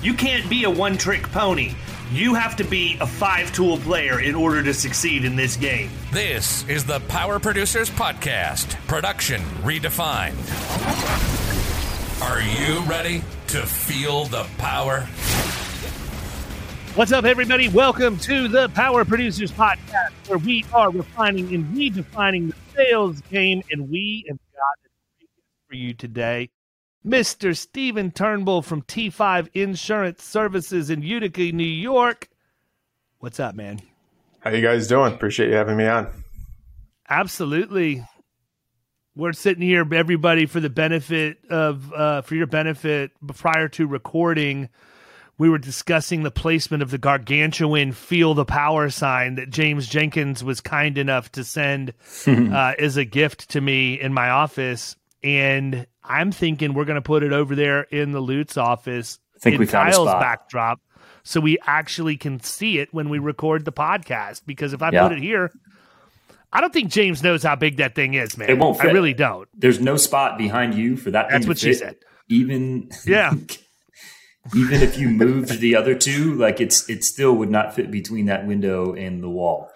You can't be a one trick pony. You have to be a five tool player in order to succeed in this game. This is the Power Producers Podcast, production redefined. Are you ready to feel the power? What's up, everybody? Welcome to the Power Producers Podcast, where we are refining and redefining the sales game, and we have got for you today. Mr. Stephen Turnbull from T5 Insurance Services in Utica, New York. What's up, man? How you guys doing? Appreciate you having me on. Absolutely. We're sitting here, everybody, for the benefit of, uh, for your benefit, prior to recording, we were discussing the placement of the gargantuan "Feel the Power" sign that James Jenkins was kind enough to send uh, as a gift to me in my office, and I'm thinking we're going to put it over there in the Lutz office I think in we found a Kyle's spot. backdrop, so we actually can see it when we record the podcast. Because if I Yeah. put it here, I don't think James knows how big that thing is, man. It won't Fit. I really don't. There's no spot behind you for that. That's what she said. Even Yeah. even if you moved the other two, like it's it still would not fit between that window and the wall.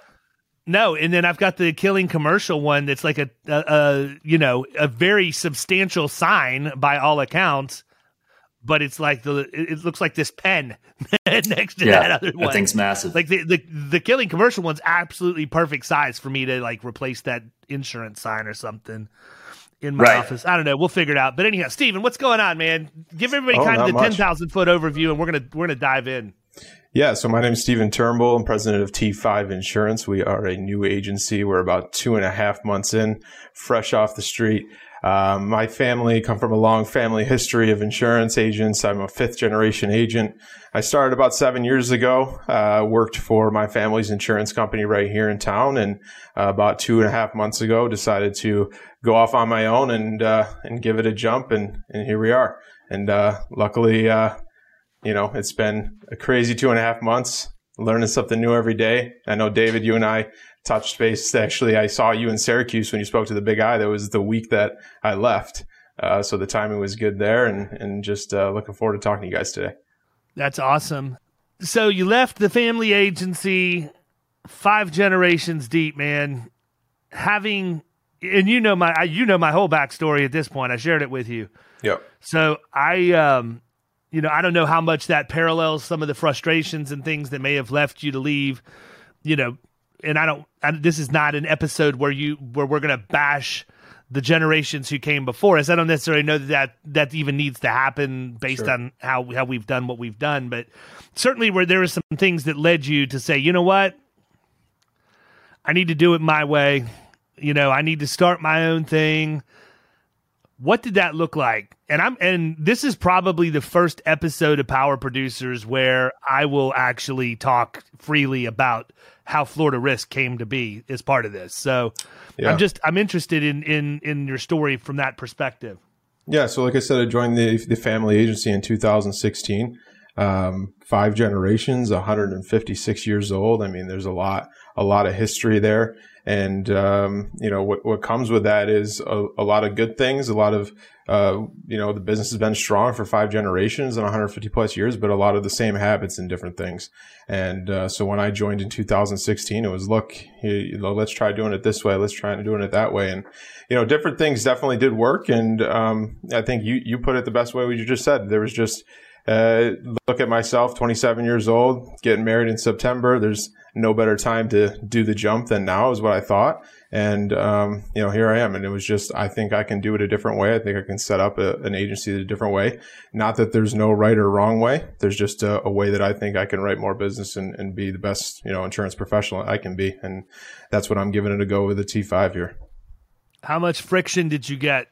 No, and then I've got the killing commercial one that's like a, a, a you know a very substantial sign by all accounts, but it's like the it it looks like this pen next to that other one. that one. thing's massive. like the, the the killing commercial one's absolutely perfect size for me to like replace that insurance sign or something in my Right. office. I don't know. We'll figure it out. But anyhow, Stephen, what's going on, man? Give everybody Oh, kind of the much. ten thousand foot overview, and we're gonna we're gonna dive in. Yeah, so my name is Stephen Turnbull. I'm president of T5 Insurance. We are a new agency. We're about two and a half months in, fresh off the street. Um, my family come from a long family history of insurance agents. I'm a fifth generation agent. I started about seven years ago. Uh, worked for my family's insurance company right here in town, and uh, about two and a half months ago, decided to go off on my own and uh, and give it a jump. And and here we are. And uh, luckily, uh, you know, it's been a crazy two and a half months, learning something new every day. I know, David, you and I touched base. Actually, I saw you in Syracuse when you spoke to the Big I. That was the week that I left. Uh, so the timing was good there and, and just uh, looking forward to talking to you guys today. That's awesome. So you left the family agency five generations deep, man. Having and you know my you know my whole backstory at this point. I shared it with you. Yep. So I um you know, I don't know how much that parallels some of the frustrations and things that may have left you to leave, you know, and I don't I, this is not an episode where you where we're going to bash the generations who came before us. I don't necessarily know that that, that even needs to happen based Sure. on how how we've done what we've done, but certainly where there are some things that led you to say, "You know what? I need to do it my way. You know, I need to start my own thing." What did that look like? And I'm and this is probably the first episode of Power Producers where I will actually talk freely about how Florida Risk came to be as part of this. So Yeah. I'm just I'm interested in in in your story from that perspective. Yeah, so like I said, I joined the the family agency in 2016. Um, five generations, 156 years old. I mean, there's a lot, a lot of history there. And, um, you know, what, what comes with that is a, a lot of good things, a lot of, uh, you know, the business has been strong for five generations and 150 plus years, but a lot of the same habits and different things. And, uh, so when I joined in 2016, it was, look, you know, let's try doing it this way. Let's try doing it that way. And, you know, different things definitely did work. And, um, I think you, you put it the best way what you just said. There was just, uh, look at myself, 27 years old, getting married in September. There's no better time to do the jump than now, is what I thought. And, um, you know, here I am. And it was just, I think I can do it a different way. I think I can set up a, an agency a different way. Not that there's no right or wrong way. There's just a, a way that I think I can write more business and, and be the best, you know, insurance professional I can be. And that's what I'm giving it a go with the T5 here. How much friction did you get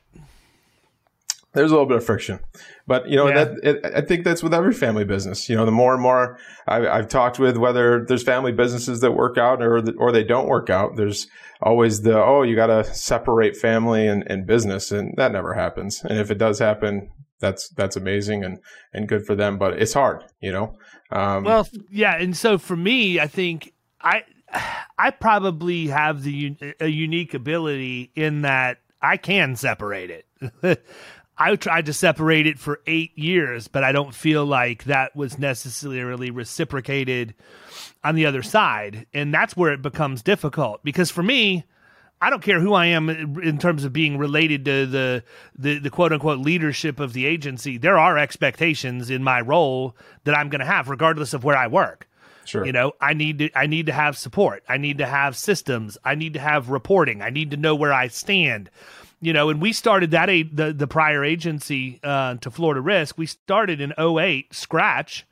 there's a little bit of friction, but you know yeah. that it, I think that's with every family business. You know, the more and more I, have talked with whether there's family businesses that work out or the, or they don't work out. There's always the oh you got to separate family and, and business, and that never happens. And if it does happen, that's that's amazing and and good for them. But it's hard, you know. Um, well, yeah, and so for me, I think I I probably have the a unique ability in that I can separate it. I tried to separate it for eight years, but I don't feel like that was necessarily reciprocated on the other side. And that's where it becomes difficult because for me, I don't care who I am in terms of being related to the, the, the quote unquote leadership of the agency. There are expectations in my role that I'm going to have, regardless of where I work. Sure. You know, I need to I need to have support. I need to have systems. I need to have reporting. I need to know where I stand you know, and we started that a, the the prior agency uh, to Florida Risk. We started in 08, scratch,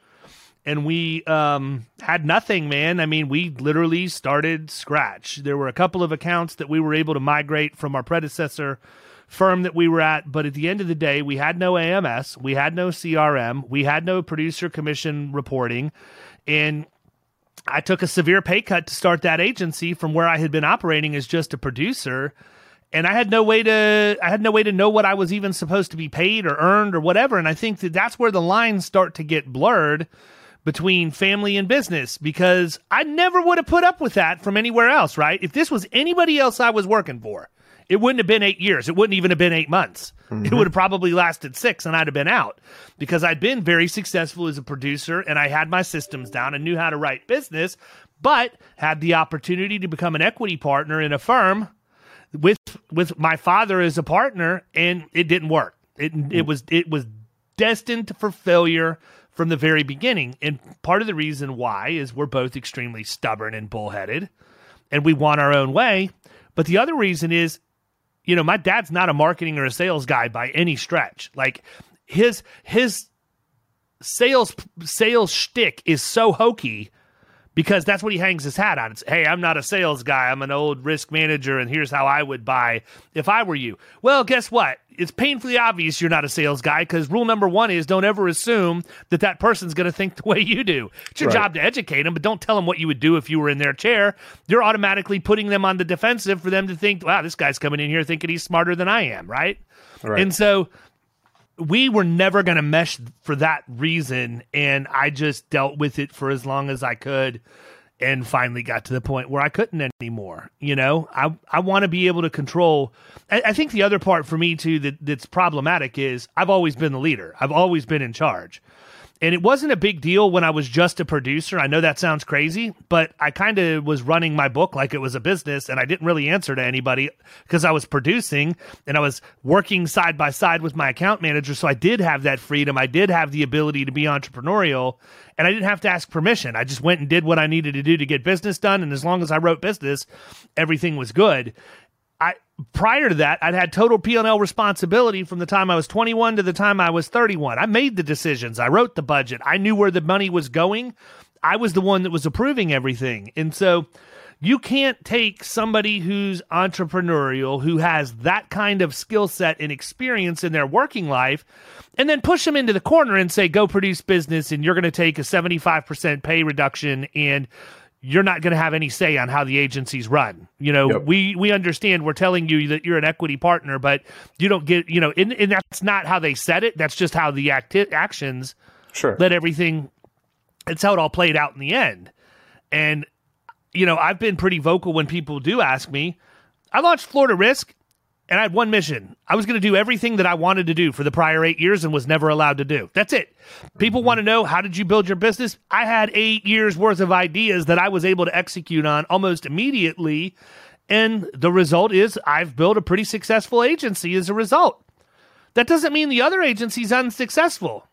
and we um, had nothing, man. I mean, we literally started scratch. There were a couple of accounts that we were able to migrate from our predecessor firm that we were at, but at the end of the day, we had no AMS, we had no CRM, we had no producer commission reporting, and I took a severe pay cut to start that agency from where I had been operating as just a producer and I had no way to I had no way to know what I was even supposed to be paid or earned or whatever. And I think that that's where the lines start to get blurred between family and business because I never would have put up with that from anywhere else, right? If this was anybody else I was working for, it wouldn't have been eight years. It wouldn't even have been eight months. Mm-hmm. It would have probably lasted six and I'd have been out because I'd been very successful as a producer and I had my systems down and knew how to write business, but had the opportunity to become an equity partner in a firm with with my father as a partner, and it didn't work. It mm-hmm. it was it was destined for failure from the very beginning. And part of the reason why is we're both extremely stubborn and bullheaded, and we want our own way. But the other reason is, you know, my dad's not a marketing or a sales guy by any stretch. Like his his sales sales shtick is so hokey because that's what he hangs his hat on. It's, hey, I'm not a sales guy. I'm an old risk manager, and here's how I would buy if I were you. Well, guess what? It's painfully obvious you're not a sales guy because rule number one is don't ever assume that that person's going to think the way you do. It's your right. job to educate them, but don't tell them what you would do if you were in their chair. You're automatically putting them on the defensive for them to think, wow, this guy's coming in here thinking he's smarter than I am, right? right. And so we were never going to mesh for that reason and i just dealt with it for as long as i could and finally got to the point where i couldn't anymore you know? I i want to be able to control I, I, think the other part for me too that that's problematic is i've always been the leader. I've always been in charge and it wasn't a big deal when I was just a producer. I know that sounds crazy, but I kind of was running my book like it was a business and I didn't really answer to anybody because I was producing and I was working side by side with my account manager. So I did have that freedom. I did have the ability to be entrepreneurial and I didn't have to ask permission. I just went and did what I needed to do to get business done. And as long as I wrote business, everything was good. I prior to that, I'd had total P&L responsibility from the time I was 21 to the time I was 31. I made the decisions. I wrote the budget. I knew where the money was going. I was the one that was approving everything. And so you can't take somebody who's entrepreneurial, who has that kind of skill set and experience in their working life, and then push them into the corner and say, go produce business, and you're going to take a 75% pay reduction and you're not going to have any say on how the agencies run. You know, yep. we we understand we're telling you that you're an equity partner, but you don't get, you know, and, and that's not how they said it. That's just how the acti- actions sure. let everything. It's how it all played out in the end. And you know, I've been pretty vocal when people do ask me. I launched Florida Risk and I had one mission. I was going to do everything that I wanted to do for the prior eight years and was never allowed to do. That's it. People want to know how did you build your business? I had eight years worth of ideas that I was able to execute on almost immediately. And the result is I've built a pretty successful agency as a result. That doesn't mean the other agency's unsuccessful.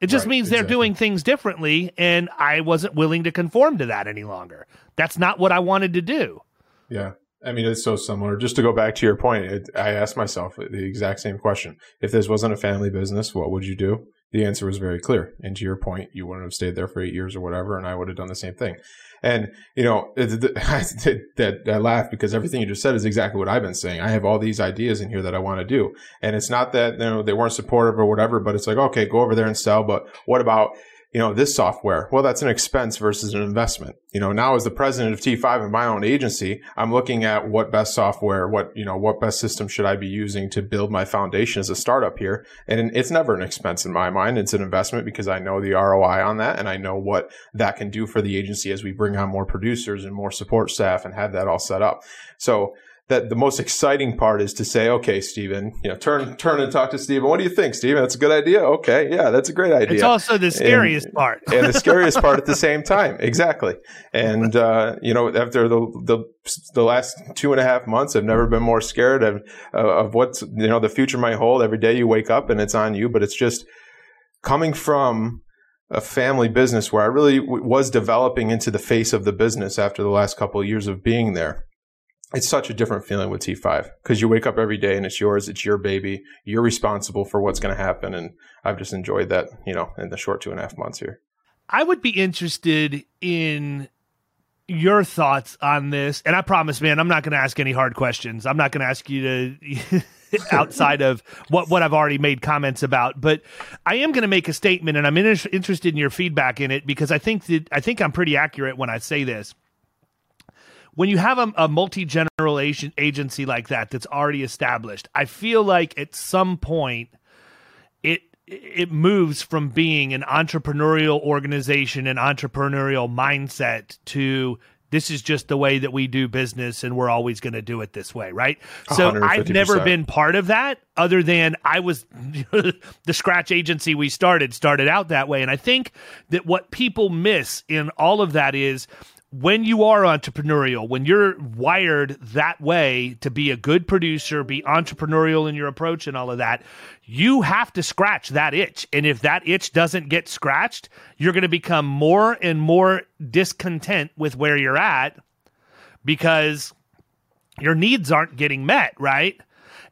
It just right, means they're exactly. doing things differently, and I wasn't willing to conform to that any longer. That's not what I wanted to do. Yeah. I mean, it's so similar. Just to go back to your point, it, I asked myself the exact same question. If this wasn't a family business, what would you do? The answer was very clear. And to your point, you wouldn't have stayed there for eight years or whatever, and I would have done the same thing. And, you know, that, I laugh because everything you just said is exactly what I've been saying. I have all these ideas in here that I want to do. And it's not that, you know, they weren't supportive or whatever, but it's like, okay, go over there and sell. But what about, you know, this software, well, that's an expense versus an investment. You know, now as the president of T5 in my own agency, I'm looking at what best software, what, you know, what best system should I be using to build my foundation as a startup here. And it's never an expense in my mind. It's an investment because I know the ROI on that and I know what that can do for the agency as we bring on more producers and more support staff and have that all set up. So, that the most exciting part is to say, okay, Stephen, you know, turn turn and talk to Stephen. What do you think, Stephen? That's a good idea. Okay, yeah, that's a great idea. It's also the scariest and, part, and the scariest part at the same time. Exactly. And uh, you know, after the the the last two and a half months, I've never been more scared of of what's you know the future might hold. Every day you wake up and it's on you, but it's just coming from a family business where I really w- was developing into the face of the business after the last couple of years of being there it's such a different feeling with T5 because you wake up every day and it's yours, it's your baby, you're responsible for what's going to happen. And I've just enjoyed that, you know, in the short two and a half months here. I would be interested in your thoughts on this. And I promise, man, I'm not going to ask any hard questions. I'm not going to ask you to. outside of what what I've already made comments about. But I am going to make a statement, and I'm in, interested in your feedback in it because I think that I think I'm pretty accurate when I say this when you have a, a multi general agency like that that's already established, I feel like at some point it it moves from being an entrepreneurial organization and entrepreneurial mindset to this is just the way that we do business and we're always going to do it this way right? So i have never been part of that other than i was the scratch agency we started started out that way. And i think that what people miss in all of that is when you are entrepreneurial, when you're wired that way to be a good producer, be entrepreneurial in your approach and all of that, you have to scratch that itch. And if that itch doesn't get scratched, you're going to become more and more discontent with where you're at because your needs aren't getting met, right?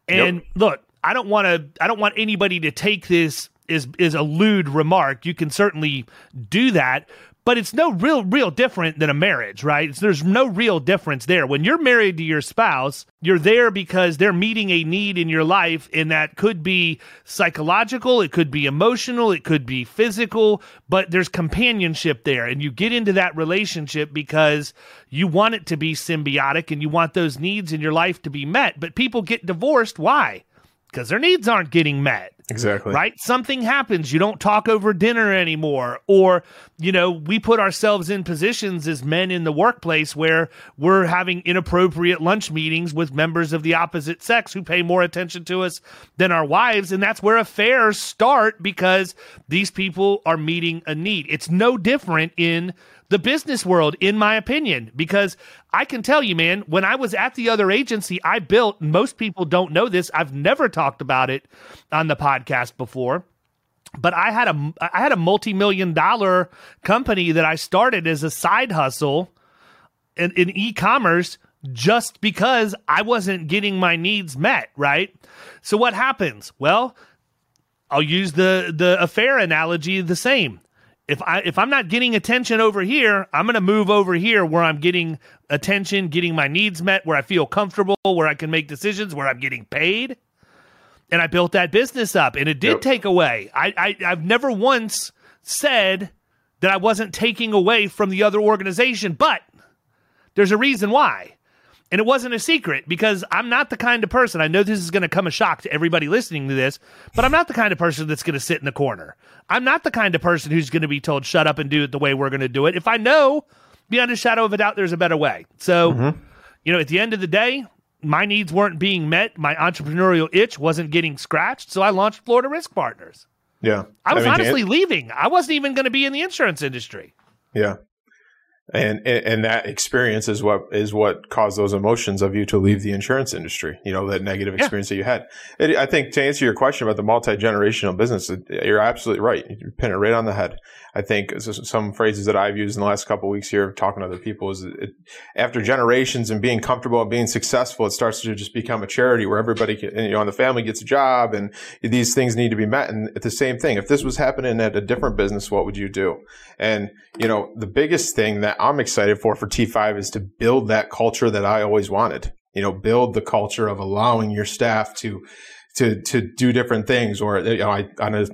And yep. look, I don't want to I don't want anybody to take this is is a lewd remark. You can certainly do that, but it's no real real different than a marriage right? It's, there's no real difference there. When you're married to your spouse you're there because they're meeting a need in your life and that could be psychological it could be emotional it could be physical but there's companionship there. And you get into that relationship because you want it to be symbiotic and you want those needs in your life to be met. But people get divorced. Why? Because their needs aren't getting met. Exactly. Right? Something happens. You don't talk over dinner anymore. Or, you know, we put ourselves in positions as men in the workplace where we're having inappropriate lunch meetings with members of the opposite sex who pay more attention to us than our wives. And that's where affairs start because these people are meeting a need. It's no different in the business world, in my opinion, because I can tell you, man, when I was at the other agency, I built, most people don't know this. I've never talked about it on the podcast before. But I had a I had a multi-million dollar company that I started as a side hustle in, in e-commerce just because I wasn't getting my needs met, right? So what happens? Well, I'll use the the affair analogy the same if I if I'm not getting attention over here, I'm going to move over here where I'm getting attention, getting my needs met, where I feel comfortable, where I can make decisions, where I'm getting paid. And I built that business up, and it did yep. take away. I, I I've never once said that I wasn't taking away from the other organization, but there's a reason why. And it wasn't a secret because I'm not the kind of person, I know this is going to come a shock to everybody listening to this, but I'm not the kind of person that's going to sit in the corner. I'm not the kind of person who's going to be told, shut up and do it the way we're going to do it. If I know beyond a shadow of a doubt, there's a better way. So, mm-hmm. you know, at the end of the day, my needs weren't being met. My entrepreneurial itch wasn't getting scratched. So I launched Florida Risk Partners. Yeah. I was I mean, honestly leaving. I wasn't even going to be in the insurance industry. Yeah and and that experience is what is what caused those emotions of you to leave the insurance industry. You know that negative experience yeah. that you had. It, I think to answer your question about the multi generational business, you're absolutely right. You pin it right on the head. I think some phrases that I've used in the last couple of weeks here, talking to other people, is it, after generations and being comfortable and being successful, it starts to just become a charity where everybody, can, you know, and the family gets a job, and these things need to be met. And the same thing. If this was happening at a different business, what would you do? And you know, the biggest thing that I'm excited for for T5 is to build that culture that I always wanted. You know, build the culture of allowing your staff to to to do different things. Or you know, I on a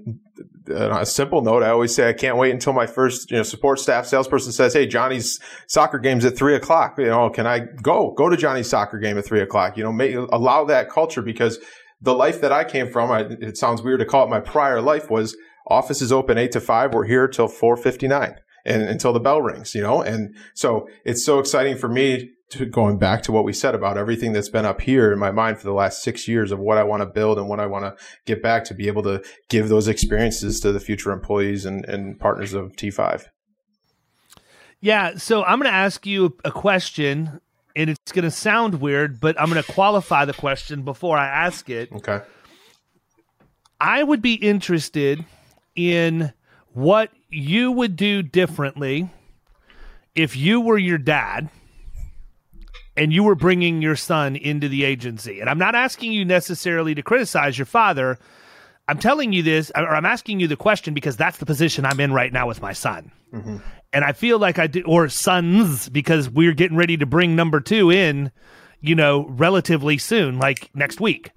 a simple note, I always say I can't wait until my first you know support staff salesperson says, "Hey, Johnny's soccer game's at three o'clock. You know, can I go go to Johnny's soccer game at three o'clock? You know, make, allow that culture because the life that I came from, I, it sounds weird to call it my prior life, was office is open eight to five. We're here till four fifty nine and until the bell rings, you know? And so it's so exciting for me to going back to what we said about everything that's been up here in my mind for the last six years of what I want to build and what I want to get back to be able to give those experiences to the future employees and, and partners of T5. Yeah. So I'm going to ask you a question and it's going to sound weird, but I'm going to qualify the question before I ask it. Okay. I would be interested in what you would do differently if you were your dad and you were bringing your son into the agency. And I'm not asking you necessarily to criticize your father. I'm telling you this, or I'm asking you the question because that's the position I'm in right now with my son. Mm-hmm. And I feel like I do, or sons, because we're getting ready to bring number two in, you know, relatively soon, like next week.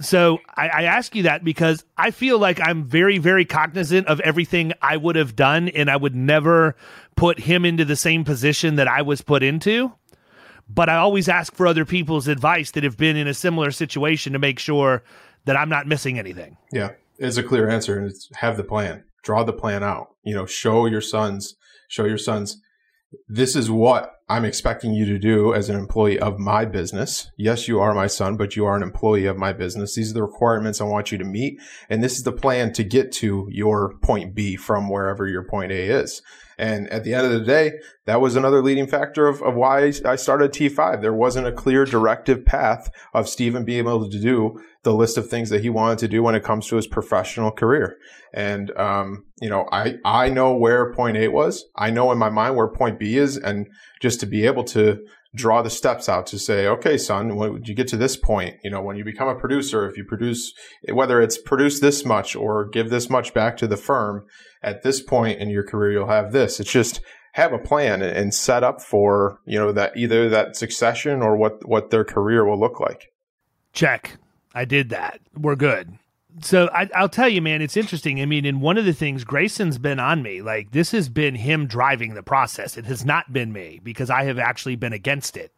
So I, I, ask you that because I feel like I'm very, very cognizant of everything I would have done, and I would never put him into the same position that I was put into. But I always ask for other people's advice that have been in a similar situation to make sure that I'm not missing anything. Yeah, it's a clear answer, and it's have the plan, draw the plan out. You know, show your sons, show your sons this is what I'm expecting you to do as an employee of my business. Yes, you are my son, but you are an employee of my business. These are the requirements I want you to meet. And this is the plan to get to your point B from wherever your point A is. And at the end of the day, that was another leading factor of, of why I started T5. There wasn't a clear directive path of Stephen being able to do the list of things that he wanted to do when it comes to his professional career. And, um, you know, I, I know where point A was. I know in my mind where point B is. And just to be able to draw the steps out to say, okay, son, when you get to this point, you know, when you become a producer, if you produce, whether it's produce this much or give this much back to the firm at this point in your career, you'll have this. It's just have a plan and set up for, you know, that either that succession or what, what their career will look like. Check. I did that. We're good so I, will tell you, man, it's interesting. I mean, in one of the things Grayson's been on me, like this has been him driving the process. It has not been me because I have actually been against it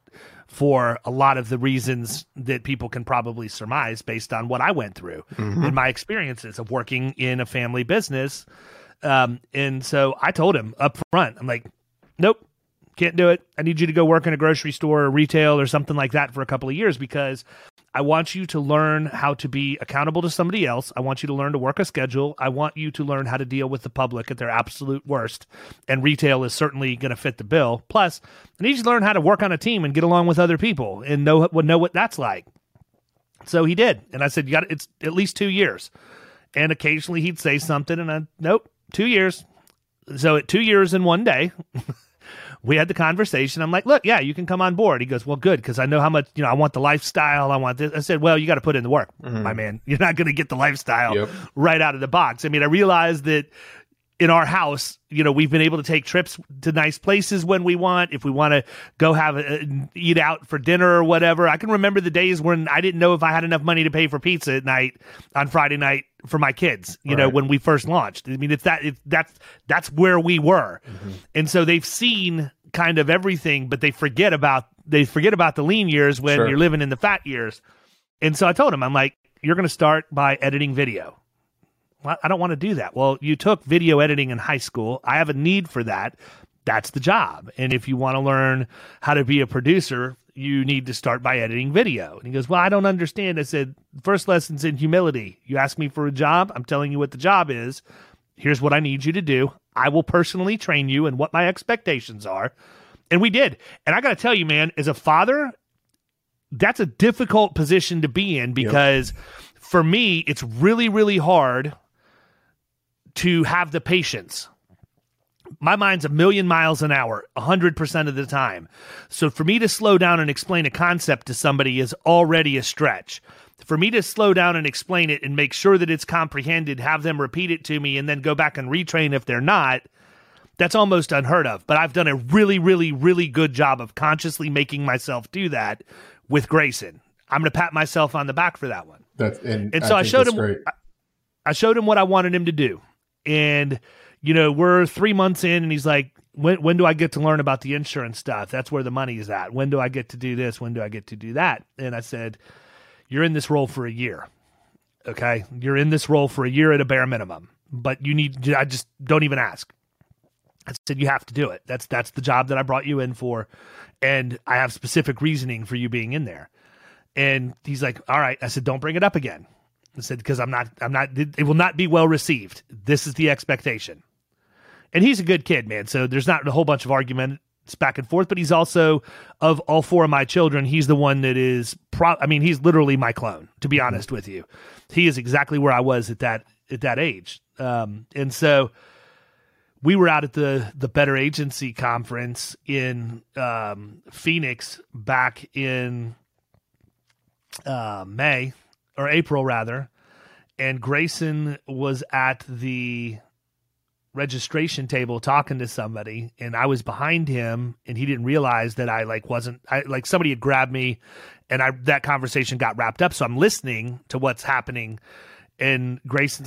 for a lot of the reasons that people can probably surmise based on what I went through mm-hmm. in my experiences of working in a family business. Um, and so I told him up front, I'm like, nope, can't do it. I need you to go work in a grocery store or retail or something like that for a couple of years because I want you to learn how to be accountable to somebody else. I want you to learn to work a schedule. I want you to learn how to deal with the public at their absolute worst. And retail is certainly going to fit the bill. Plus, I need you to learn how to work on a team and get along with other people and know know what that's like. So he did, and I said, "You got it's at least two years." And occasionally he'd say something, and I nope, two years. So at two years in one day. we had the conversation. I'm like, look, yeah, you can come on board. He goes, well, good, because I know how much, you know, I want the lifestyle. I want this. I said, well, you got to put in the work, mm-hmm. my man. You're not going to get the lifestyle yep. right out of the box. I mean, I realized that in our house, you know, we've been able to take trips to nice places when we want. If we want to go have a, eat out for dinner or whatever, I can remember the days when I didn't know if I had enough money to pay for pizza at night on Friday night for my kids. You right. know, when we first launched. I mean, it's that it's that's that's where we were, mm-hmm. and so they've seen kind of everything, but they forget about they forget about the lean years when sure. you're living in the fat years. And so I told him, I'm like, you're going to start by editing video. Well, I don't want to do that. Well, you took video editing in high school. I have a need for that. that's the job. And if you want to learn how to be a producer, you need to start by editing video. And he goes, Well, I don't understand. I said, First lesson's in humility. You ask me for a job, I'm telling you what the job is. Here's what I need you to do. I will personally train you and what my expectations are. And we did. And I got to tell you, man, as a father, that's a difficult position to be in because yep. for me, it's really, really hard to have the patience. My mind's a million miles an hour 100% of the time. So for me to slow down and explain a concept to somebody is already a stretch. For me to slow down and explain it and make sure that it's comprehended have them repeat it to me and then go back and retrain if they're not that's almost unheard of. But i've done a really really really good job of consciously making myself do that with grayson. I'm going to pat myself on the back for that one. That's and, and so i, I showed him I, I showed him what i wanted him to do and you know, we're three months in and he's like, when, when do I get to learn about the insurance stuff? That's where the money is at. When do I get to do this? When do I get to do that? And I said, you're in this role for a year. Okay. You're in this role for a year at a bare minimum, but you need, I just don't even ask. I said, you have to do it. That's, that's the job that I brought you in for. And I have specific reasoning for you being in there. And he's like, all right. I said, don't bring it up again. Said, because I'm not, I'm not, it will not be well received. This is the expectation and he's a good kid, man. So there's not a whole bunch of arguments back and forth, but he's also of all four of my children, he's the one that is pro I mean, he's literally my clone, to be honest with you. He is exactly where I was at that at that age. Um, and so we were out at the the Better Agency conference in um, Phoenix back in uh, May or April rather, and Grayson was at the registration table talking to somebody and I was behind him and he didn't realize that I like wasn't I like somebody had grabbed me and I that conversation got wrapped up. So I'm listening to what's happening and Grace,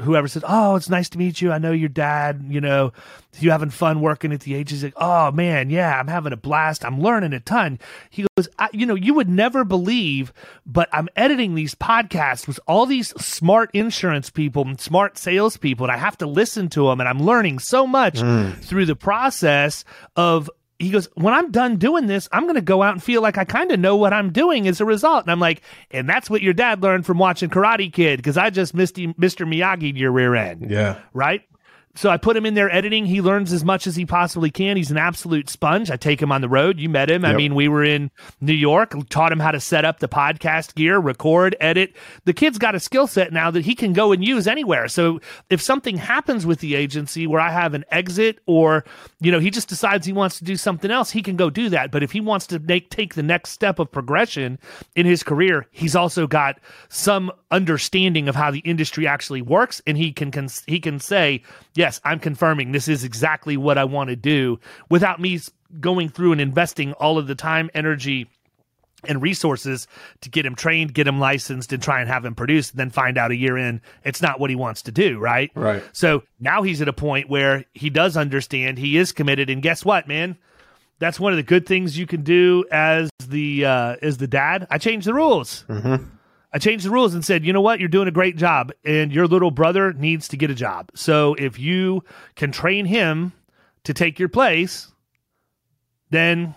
whoever says, "Oh, it's nice to meet you. I know your dad. You know, you having fun working at the agency." Like, oh man, yeah, I'm having a blast. I'm learning a ton. He goes, "You know, you would never believe, but I'm editing these podcasts with all these smart insurance people and smart salespeople, and I have to listen to them, and I'm learning so much mm. through the process of he goes, when I'm done doing this, I'm going to go out and feel like I kind of know what I'm doing as a result. And I'm like, and that's what your dad learned from watching Karate Kid because I just missed Mr. Miyagi your rear end. Yeah. Right. So I put him in there editing. He learns as much as he possibly can. He's an absolute sponge. I take him on the road. You met him. Yep. I mean, we were in New York, taught him how to set up the podcast gear, record, edit. The kid's got a skill set now that he can go and use anywhere. So if something happens with the agency where I have an exit or, you know, he just decides he wants to do something else, he can go do that. But if he wants to make, take the next step of progression in his career, he's also got some understanding of how the industry actually works. And he can, can he can say, yes, I'm confirming this is exactly what I want to do without me going through and investing all of the time, energy, and resources to get him trained, get him licensed, and try and have him produce, and then find out a year in it's not what he wants to do, right? Right. So now he's at a point where he does understand, he is committed, and guess what, man? That's one of the good things you can do as the uh, as the dad. I changed the rules. Mm-hmm. I changed the rules and said, you know what? You're doing a great job, and your little brother needs to get a job. So if you can train him to take your place, then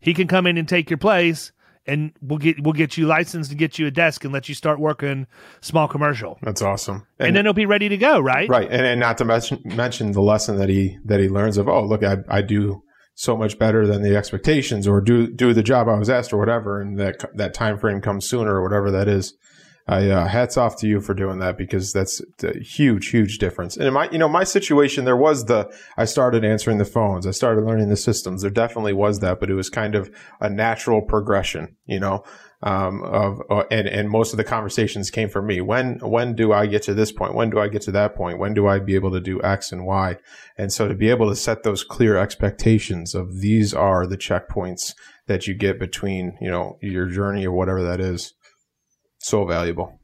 he can come in and take your place and we'll get we'll get you licensed and get you a desk and let you start working small commercial. That's awesome. And, and then he'll be ready to go, right? Right. And, and not to mention, mention the lesson that he that he learns of, oh, look, I, I do so much better than the expectations or do do the job I was asked or whatever and that that time frame comes sooner or whatever that is. I uh, hats off to you for doing that because that's a huge, huge difference. And in my, you know, my situation, there was the, I started answering the phones. I started learning the systems. There definitely was that, but it was kind of a natural progression, you know um, of uh, and and most of the conversations came from me. When when do I get to this point? When do I get to that point? When do I be able to do X and Y? And so to be able to set those clear expectations of these are the checkpoints that you get between you know your journey or whatever that is, so valuable.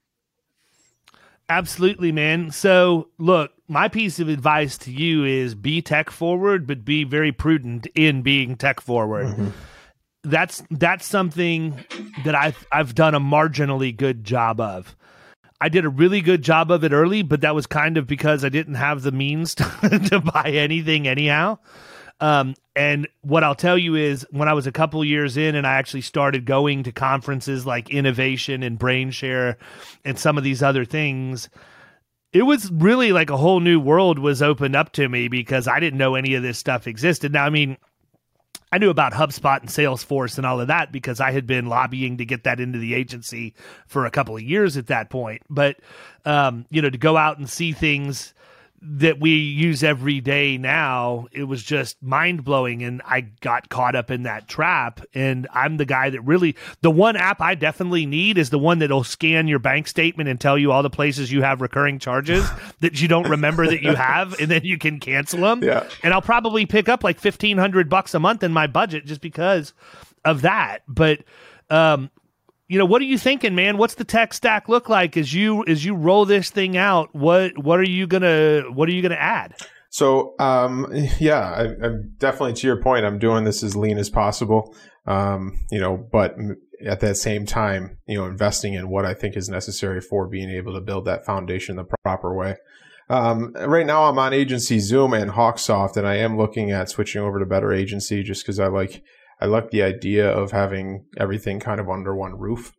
Absolutely, man. So look, my piece of advice to you is be tech forward, but be very prudent in being tech forward. Mm-hmm that's that's something that I've I've done a marginally good job of. I did a really good job of it early, but that was kind of because I didn't have the means to, to buy anything anyhow. Um, and what I'll tell you is when I was a couple years in and I actually started going to conferences like Innovation and BrainShare and some of these other things, it was really like a whole new world was opened up to me because I didn't know any of this stuff existed. Now, I mean, I knew about HubSpot and Salesforce and all of that because I had been lobbying to get that into the agency for a couple of years at that point. But, um, you know, to go out and see things that we use every day now, it was just mind blowing. And I got caught up in that trap. And I'm the guy that really, the one app I definitely need is the one that'll scan your bank statement and tell you all the places you have recurring charges that you don't remember that you have. And then you can cancel them. Yeah. And I'll probably pick up like 1500 bucks a month in my budget just because of that. But, um, you know what are you thinking man? What's the tech stack look like as you as you roll this thing out? What what are you gonna what are you gonna add? So um, yeah I, am definitely to your point i'm doing this as lean as possible. Um, you know but at that same time you know investing in what i think is necessary for being able to build that foundation the proper way. Um, right now i'm on agency zoom and hawksoft and i am looking at switching over to better agency just because i like I like the idea of having everything kind of under one roof.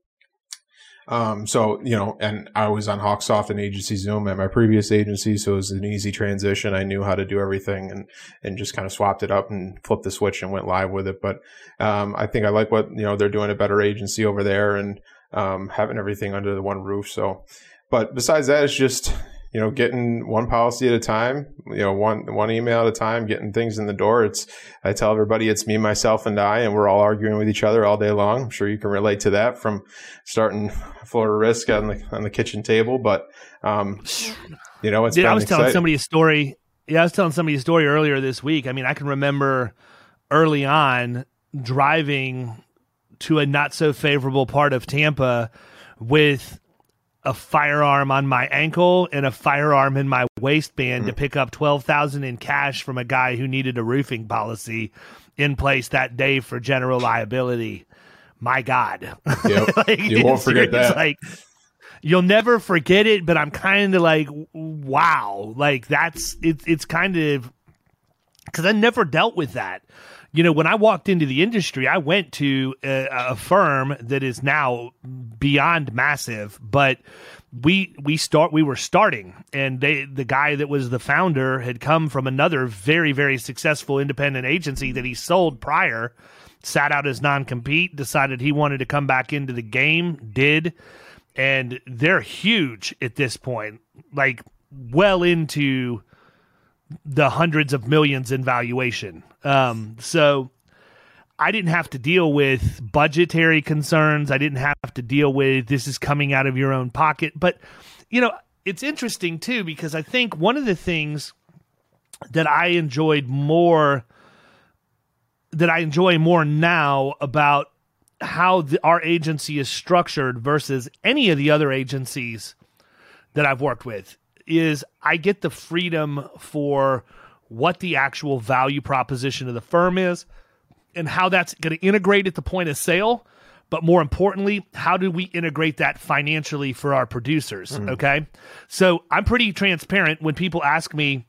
Um, so, you know, and I was on Hawksoft and Agency Zoom at my previous agency. So it was an easy transition. I knew how to do everything and, and just kind of swapped it up and flipped the switch and went live with it. But, um, I think I like what, you know, they're doing a better agency over there and, um, having everything under the one roof. So, but besides that, it's just, you know, getting one policy at a time, you know, one one email at a time, getting things in the door. It's I tell everybody it's me, myself, and I, and we're all arguing with each other all day long. I'm sure you can relate to that from starting Florida Risk on the on the kitchen table. But um, you know, it's Dude, I was exciting. telling somebody a story. Yeah, I was telling somebody a story earlier this week. I mean, I can remember early on driving to a not so favorable part of Tampa with a firearm on my ankle and a firearm in my waistband mm. to pick up 12,000 in cash from a guy who needed a roofing policy in place that day for general liability. My God. Yep. like, you won't forget that. Like you'll never forget it, but I'm kind of like wow. Like that's it's it's kind of cuz I never dealt with that you know, when I walked into the industry, I went to a, a, firm that is now beyond massive, but we we start we were starting and they the guy that was the founder had come from another very very successful independent agency that he sold prior sat out his non-compete decided he wanted to come back into the game did. And they're huge at this point like well into the hundreds of millions in valuation. Um, so I didn't have to deal with budgetary concerns. I didn't have to deal with this is coming out of your own pocket. But, you know, it's interesting too, because I think one of the things that I enjoyed more, that I enjoy more now about how the, our agency is structured versus any of the other agencies that I've worked with is I get the freedom for what the actual value proposition of the firm is and how that's going to integrate at the point of sale. But more importantly, how do we integrate that financially for our producers? Mm. Okay. So I'm pretty transparent when people ask me,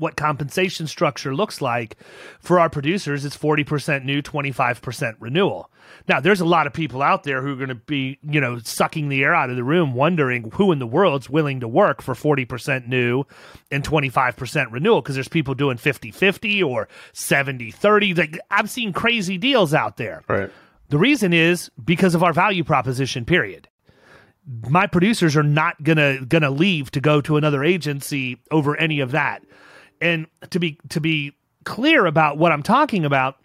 what compensation structure looks like for our producers it's 40% new 25% renewal. Now there's a lot of people out there who are going to be you know sucking the air out of the room wondering who in the world's willing to work for 40% new and 25% renewal because there's people doing 50-50 or 70-30 like i've seen crazy deals out there. Right. The reason is because of our value proposition period. My producers are not gonna gonna leave to go to another agency over any of that and to be to be clear about what I'm talking about,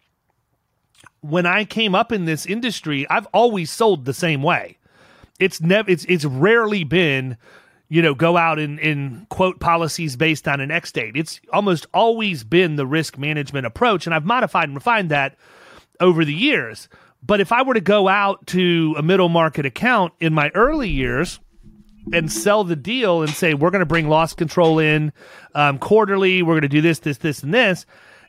when I came up in this industry, I've always sold the same way. It's never it's it's rarely been you know, go out and, and quote policies based on an X date. It's almost always been the risk management approach. And I've modified and refined that over the years. But if I were to go out to a middle market account in my early years, and sell the deal and say we're going to bring loss control in um, quarterly. We're going to do this, this, this, and this.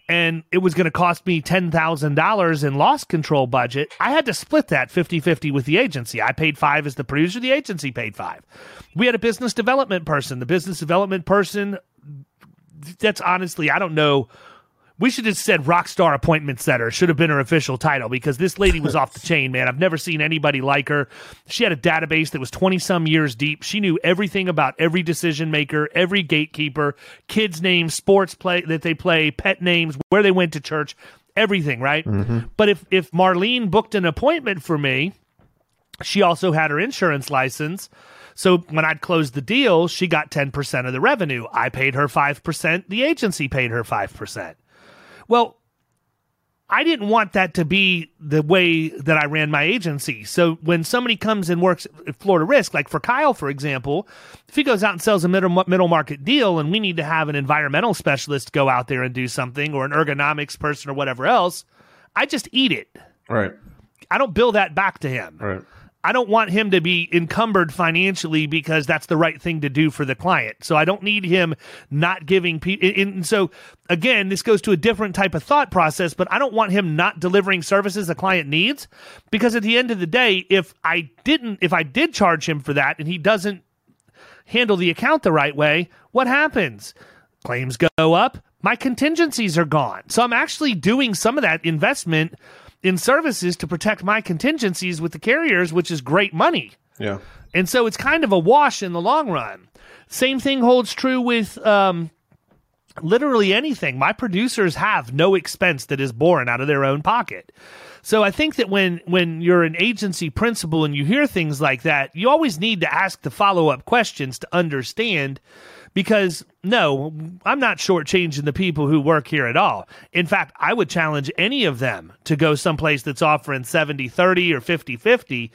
and it was going to cost me $10,000 in loss control budget, I had to split that 50 50 with the agency. I paid five as the producer, the agency paid five. We had a business development person. The business development person, that's honestly, I don't know we should have said rock star appointment setter should have been her official title because this lady was off the chain, man. I've never seen anybody like her. She had a database that was 20 some years deep. She knew everything about every decision maker, every gatekeeper, kids' names, sports play that they play, pet names, where they went to church, everything, right? Mm-hmm. But if if Marlene booked an appointment for me, she also had her insurance license. So when I'd close the deal, she got 10% of the revenue. I paid her 5%. The agency paid her 5%. Well, I didn't want that to be the way that I ran my agency. So when somebody comes and works at Florida Risk, like for Kyle, for example, if he goes out and sells a middle, middle market deal and we need to have an environmental specialist go out there and do something or an ergonomics person or whatever else, I just eat it. Right. I don't bill that back to him. Right. I don't want him to be encumbered financially because that's the right thing to do for the client. So I don't need him not giving people. And so again, this goes to a different type of thought process, but I don't want him not delivering services the client needs because at the end of the day, if I didn't, if I did charge him for that and he doesn't handle the account the right way, what happens? Claims go up, my contingencies are gone. So I'm actually doing some of that investment in services to protect my contingencies with the carriers, which is great money. Yeah. And so it's kind of a wash in the long run. Same thing holds true with um, literally anything. My producers have no expense that is borne out of their own pocket. So I think that when when you're an agency principal and you hear things like that, you always need to ask the follow up questions to understand because no, I'm not shortchanging the people who work here at all. In fact, I would challenge any of them to go someplace that's offering 70 30 or 50 50.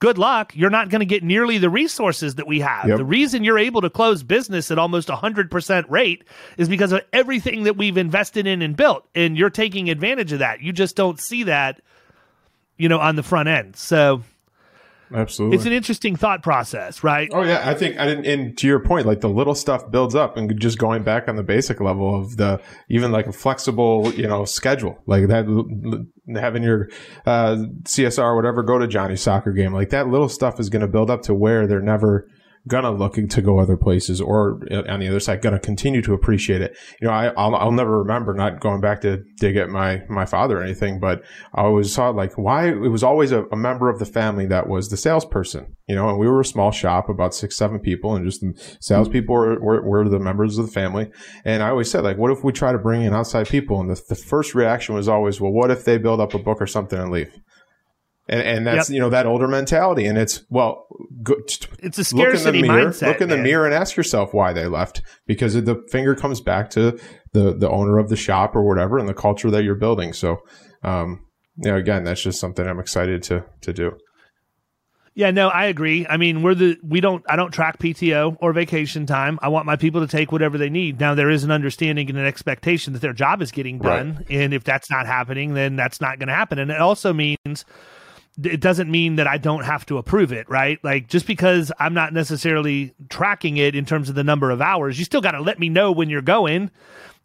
Good luck. You're not going to get nearly the resources that we have. Yep. The reason you're able to close business at almost 100% rate is because of everything that we've invested in and built. And you're taking advantage of that. You just don't see that, you know, on the front end. So Absolutely. It's an interesting thought process, right? Oh yeah, I think and, and to your point, like the little stuff builds up and just going back on the basic level of the even like a flexible, you know, schedule. Like that having your uh, CSR or whatever go to Johnny's soccer game. Like that little stuff is going to build up to where they're never gonna looking to go other places or uh, on the other side gonna continue to appreciate it. You know I, I'll, I'll never remember not going back to dig at my my father or anything but i always saw like why it was always a, a, member of the family that was the salesperson you know and we were a small shop about six seven people and just salespeople were, were, were the members of the family. And i always said like what if we try to bring in outside people? And the, the first reaction was always well what if they build up a book or something and leave and, and that's yep. you know that older mentality, and it's well, go, it's a scarcity look in the mirror, mindset. Look in man. the mirror and ask yourself why they left, because the finger comes back to the the owner of the shop or whatever, and the culture that you're building. So, um, you know, again, that's just something I'm excited to to do. Yeah, no, I agree. I mean, we're the we don't I don't track PTO or vacation time. I want my people to take whatever they need. Now there is an understanding and an expectation that their job is getting done, right. and if that's not happening, then that's not going to happen. And it also means it doesn't mean that I don't have to approve it, right? Like just because I'm not necessarily tracking it in terms of the number of hours, you still got to let me know when you're going.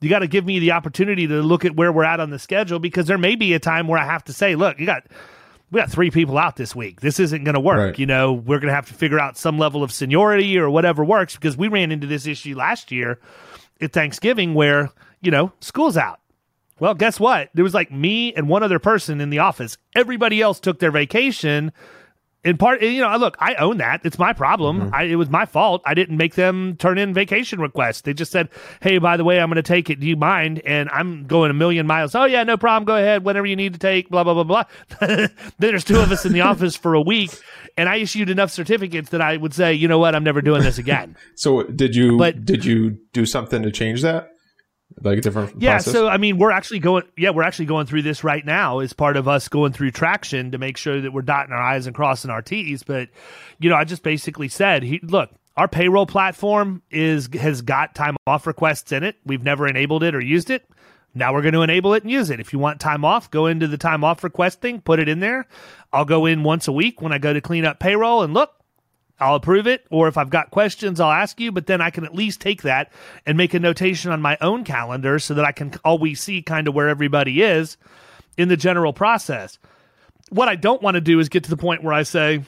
You got to give me the opportunity to look at where we're at on the schedule because there may be a time where I have to say, look, you got we got three people out this week. This isn't going to work. Right. You know, we're going to have to figure out some level of seniority or whatever works because we ran into this issue last year at Thanksgiving where, you know, school's out well, guess what? There was like me and one other person in the office. Everybody else took their vacation. In part, you know, look, I own that. It's my problem. Mm-hmm. I, it was my fault. I didn't make them turn in vacation requests. They just said, "Hey, by the way, I'm going to take it. Do you mind?" And I'm going a million miles. Oh yeah, no problem. Go ahead. Whatever you need to take. Blah blah blah blah. then there's two of us in the office for a week, and I issued enough certificates that I would say, you know what, I'm never doing this again. so did you? But did you do something to change that? Like a different yeah process? so i mean we're actually going yeah we're actually going through this right now as part of us going through traction to make sure that we're dotting our i's and crossing our t's. But you know i just basically said he, look our payroll platform is has got time off requests in it. We've never enabled it or used it. Now we're going to enable it and use it. If you want time off go into the time off request thing put it in there. I'll go in once a week when i go to clean up payroll and look I'll approve it. Or if I've got questions, I'll ask you, but then I can at least take that and make a notation on my own calendar so that I can always see kind of where everybody is in the general process. What I don't want to do is get to the point where I say,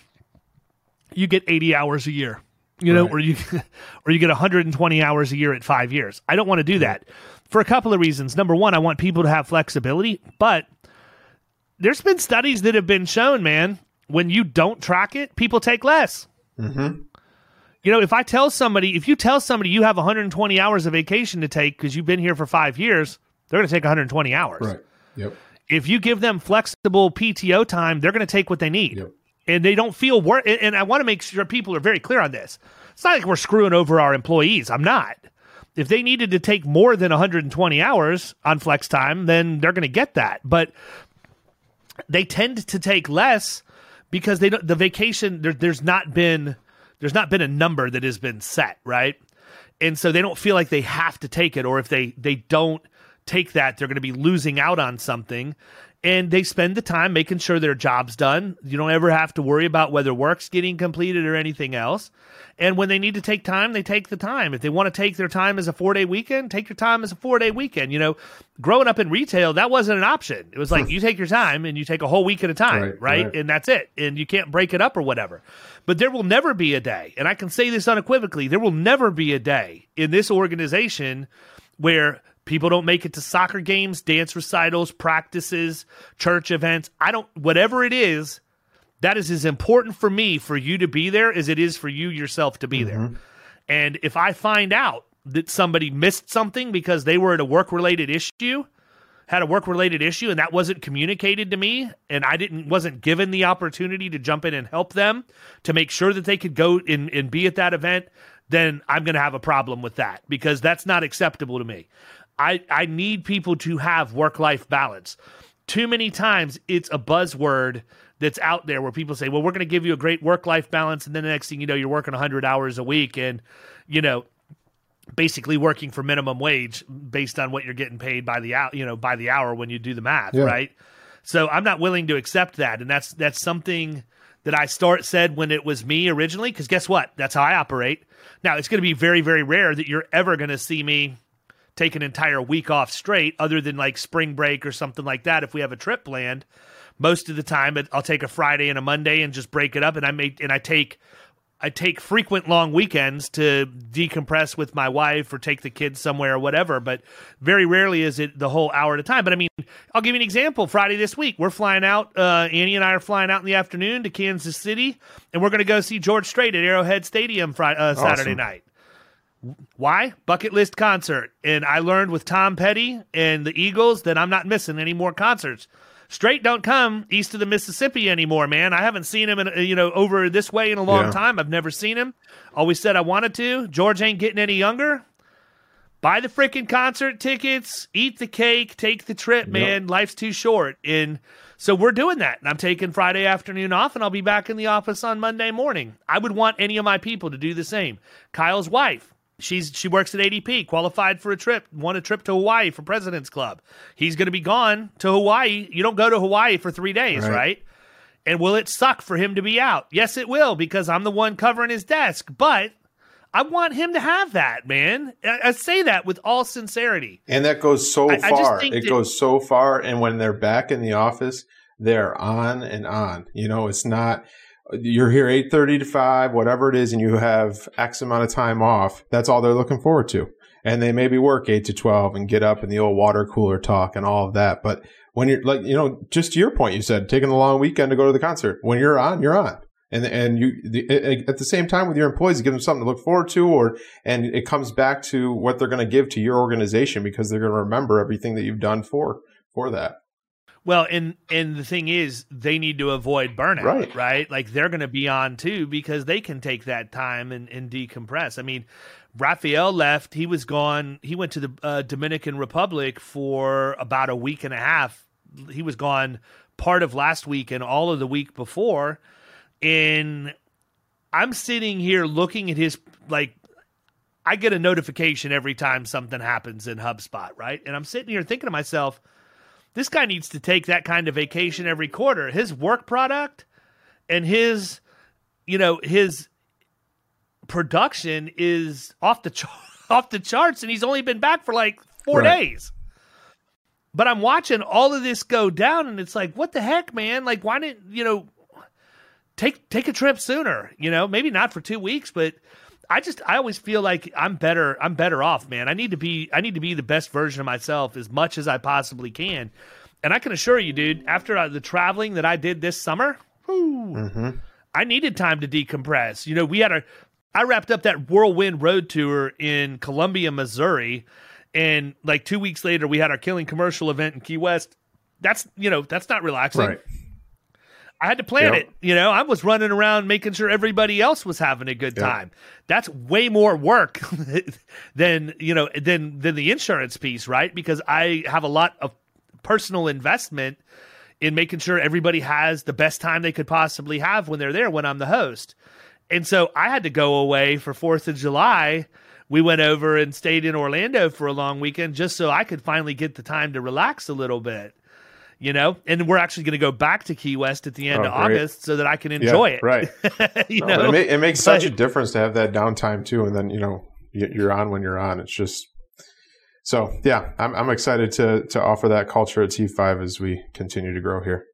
you get 80 hours a year, you know, Right. or you, or you get 120 hours a year at five years. I don't want to do that for a couple of reasons. Number one, I want people to have flexibility, but there's been studies that have been shown, man, when you don't track it, people take less. Mm-hmm. You know, if I tell somebody, if you tell somebody you have 120 hours of vacation to take because you've been here for five years, they're going to take 120 hours. Right. Yep. If you give them flexible PTO time, they're going to take what they need. Yep. And they don't feel work. And and I want to make sure people are very clear on this. It's not like we're screwing over our employees. I'm not. If they needed to take more than 120 hours on flex time, then they're going to get that. But they tend to take less because they don't the vacation there, there's not been there's not been a number that has been set right? And so they don't feel like they have to take it or if they they don't take that they're going to be losing out on something and they spend the time making sure their job's done. You don't ever have to worry about whether work's getting completed or anything else. And when they need to take time they take the time. If they want to take their time as a four day weekend take your time as a four day weekend. You know growing up in retail that wasn't an option. It was like you take your time and you take a whole week at a time Right, right, right. and that's it. And you can't break it up or whatever. But there will never be a day and i can say this unequivocally there will never be a day in this organization where people don't make it to soccer games dance recitals practices church events. I don't whatever it is that is as important for me for you to be there as it is for you yourself to be there. Mm-hmm. And if i find out that somebody missed something because they were at a work related issue had a work related issue and that wasn't communicated to me and I didn't wasn't given the opportunity to jump in and help them to make sure that they could go and, and be at that event, then I'm gonna have a problem with that because that's not acceptable to me. I, I need people to have work life balance. Too many times it's a buzzword that's out there where people say, Well, we're gonna give you a great work life balance, and then the next thing you know, you're working hundred hours a week and you know, basically working for minimum wage based on what you're getting paid by the hour, you know, by the hour when you do the math, Yeah. right? So I'm not willing to accept that, and that's that's something that I start said when it was me originally. Because guess what? That's how I operate. Now it's going to be very very rare that you're ever going to see me take an entire week off straight, other than like spring break or something like that. If we have a trip planned, most of the time I'll take a Friday and a Monday and just break it up, and I make and I take I take frequent long weekends to decompress with my wife or take the kids somewhere or whatever, but very rarely is it the whole hour at a time. But I mean, I'll give you an example. Friday this week, we're flying out. Uh, Annie and I are flying out in the afternoon to Kansas City, and we're going to go see George Strait at Arrowhead Stadium Friday, uh, Saturday Awesome. night. Why? Bucket list concert. And I learned with Tom Petty and the Eagles that I'm not missing any more concerts. Strait don't come east of the Mississippi anymore, man. I haven't seen him in, you know over this way in a long Yeah. time. I've never seen him. Always said I wanted to. George ain't getting any younger. Buy the freaking concert tickets, eat the cake, take the trip, man. Life's too short. And so we're doing that. And I'm taking Friday afternoon off and I'll be back in the office on Monday morning. I would want any of my people to do the same. Kyle's wife, she's she works at ADP, qualified for a trip, won a trip to Hawaii for President's Club. He's going to be gone to Hawaii. You don't go to Hawaii for 3 days, Right. right? And will it suck for him to be out? Yes, it will because I'm the one covering his desk, but I want him to have that, man. I, I say that with all sincerity. And that goes so I- I far. think It that- goes so far. And when they're back in the office, they're on and on. You know, it's not you're here eight thirty to five, whatever it is, and you have X amount of time off. That's all they're looking forward to. And they maybe work eight to twelve and get up in the old water cooler talk and all of that. But when you're like, you know, just to your point, you said taking a long weekend to go to the concert. When you're on, you're on. And, and you the, at the same time with your employees, you give them something to look forward to, or and it comes back to what they're going to give to your organization because they're going to remember everything that you've done for for that. Well, and and the thing is, they need to avoid burnout, Right. right? Like they're going to be on too because they can take that time and, and decompress. I mean, Raphael left; he was gone. He went to the uh, Dominican Republic for about a week and a half. He was gone part of last week and all of the week before. And I'm sitting here looking at his like I get a notification every time something happens in HubSpot, right? And I'm sitting here thinking to myself, this guy needs to take that kind of vacation every quarter. His work product and his, you know, his production is off the ch- off the charts, and he's only been back for like four Right. days. But I'm watching all of this go down, and it's like, what the heck, man? Like, why didn't you know? Take take a trip sooner. You know, maybe not for two weeks, but I just I always feel like I'm better. I'm better off, man. I need to be I need to be the best version of myself as much as I possibly can. And I can assure you, dude, after uh, the traveling that I did this summer, whew, I needed time to decompress. You know, we had a I wrapped up that whirlwind road tour in Columbia, Missouri, and like two weeks later, we had our killing commercial event in Key West. That's you know that's not relaxing. Right. I had to plan Yep. it. You know, I was running around making sure everybody else was having a good Yep. time. That's way more work than you know than than the insurance piece, right? Because I have a lot of personal investment in making sure everybody has the best time they could possibly have when they're there when I'm the host. And so I had to go away for 4th of July. We went over and stayed in Orlando for a long weekend just so I could finally get the time to relax a little bit. You know, and we're actually going to go back to Key West at the end Oh, of great. August so that I can enjoy it. Right. you No, know, it, ma- it makes such a difference to have that downtime too, and then you know you're on when you're on. It's just so yeah. I'm I'm excited to to offer that culture at T5 as we continue to grow here.